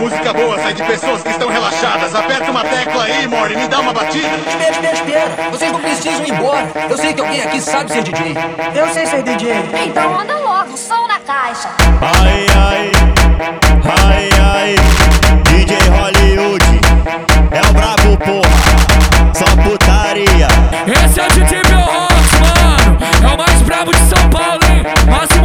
Música, boa sai de pessoas que estão relaxadas. Aperta uma tecla aí, Mori, me dá uma batida. Espera, espera, espera. Vocês não precisam ir embora. Eu sei que alguém aqui sabe ser DJ. Eu sei ser DJ. Então anda logo, som na caixa. Ai, ai, ai, ai, DJ Hollywood é o brabo, porra, só putaria. Esse é o DJ Belrox, mano. É o mais brabo de São Paulo, hein? Máximo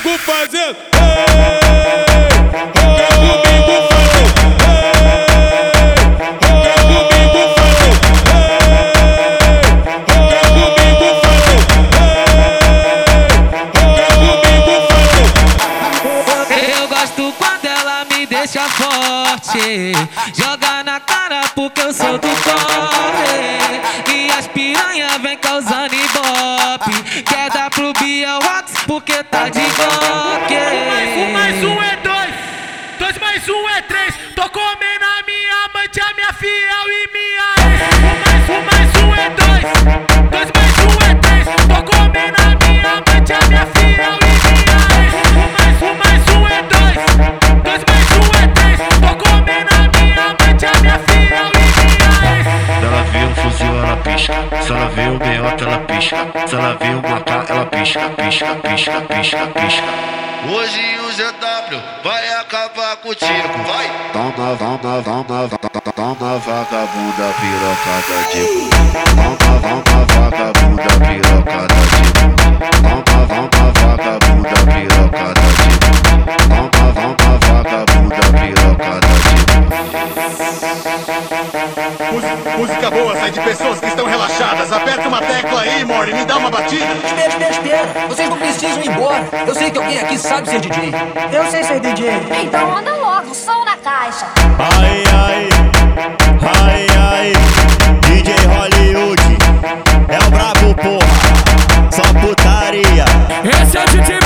comigo fazendo. Eu gosto quando ela me deixa forte. Joga na cara porque eu sou do corre. Tá de bloque. Um mais um é dois. Dois mais um é três. Tô comendo a minha amante, a minha fiel e minha ex. Um mais um mais um é dois. Dois mais um é três. Tô comendo a minha amante, a minha fiel e minha ex. Um mais um mais um é dois. Dois mais um é três. Tô comendo a minha amante, a minha fiel e minha ex. Se ela vê um fuzil, ela pisca. Se ela vê meiota, ela pisca. Se ela vê um matar, ela pisca, pisca, pisca, pisca, pisca. Hoje o ZW vai acabar contigo, vai! Toma, toma, toma, toma, toma vagabunda pirocada de cu. Toma, toma vagabunda pirocada de cu. Toma, toma vagabunda Música boa sai de pessoas que estão relaxadas. Aperta uma tecla aí, Mori, me dá uma batida. Espera, espera, espera. Vocês não precisam ir embora. Eu sei que alguém aqui sabe ser DJ. Eu sei ser DJ. Então anda logo, som na caixa. Ai, ai, ai, ai. DJ Hollywood é o brabo, porra. Só putaria. Esse é o DJ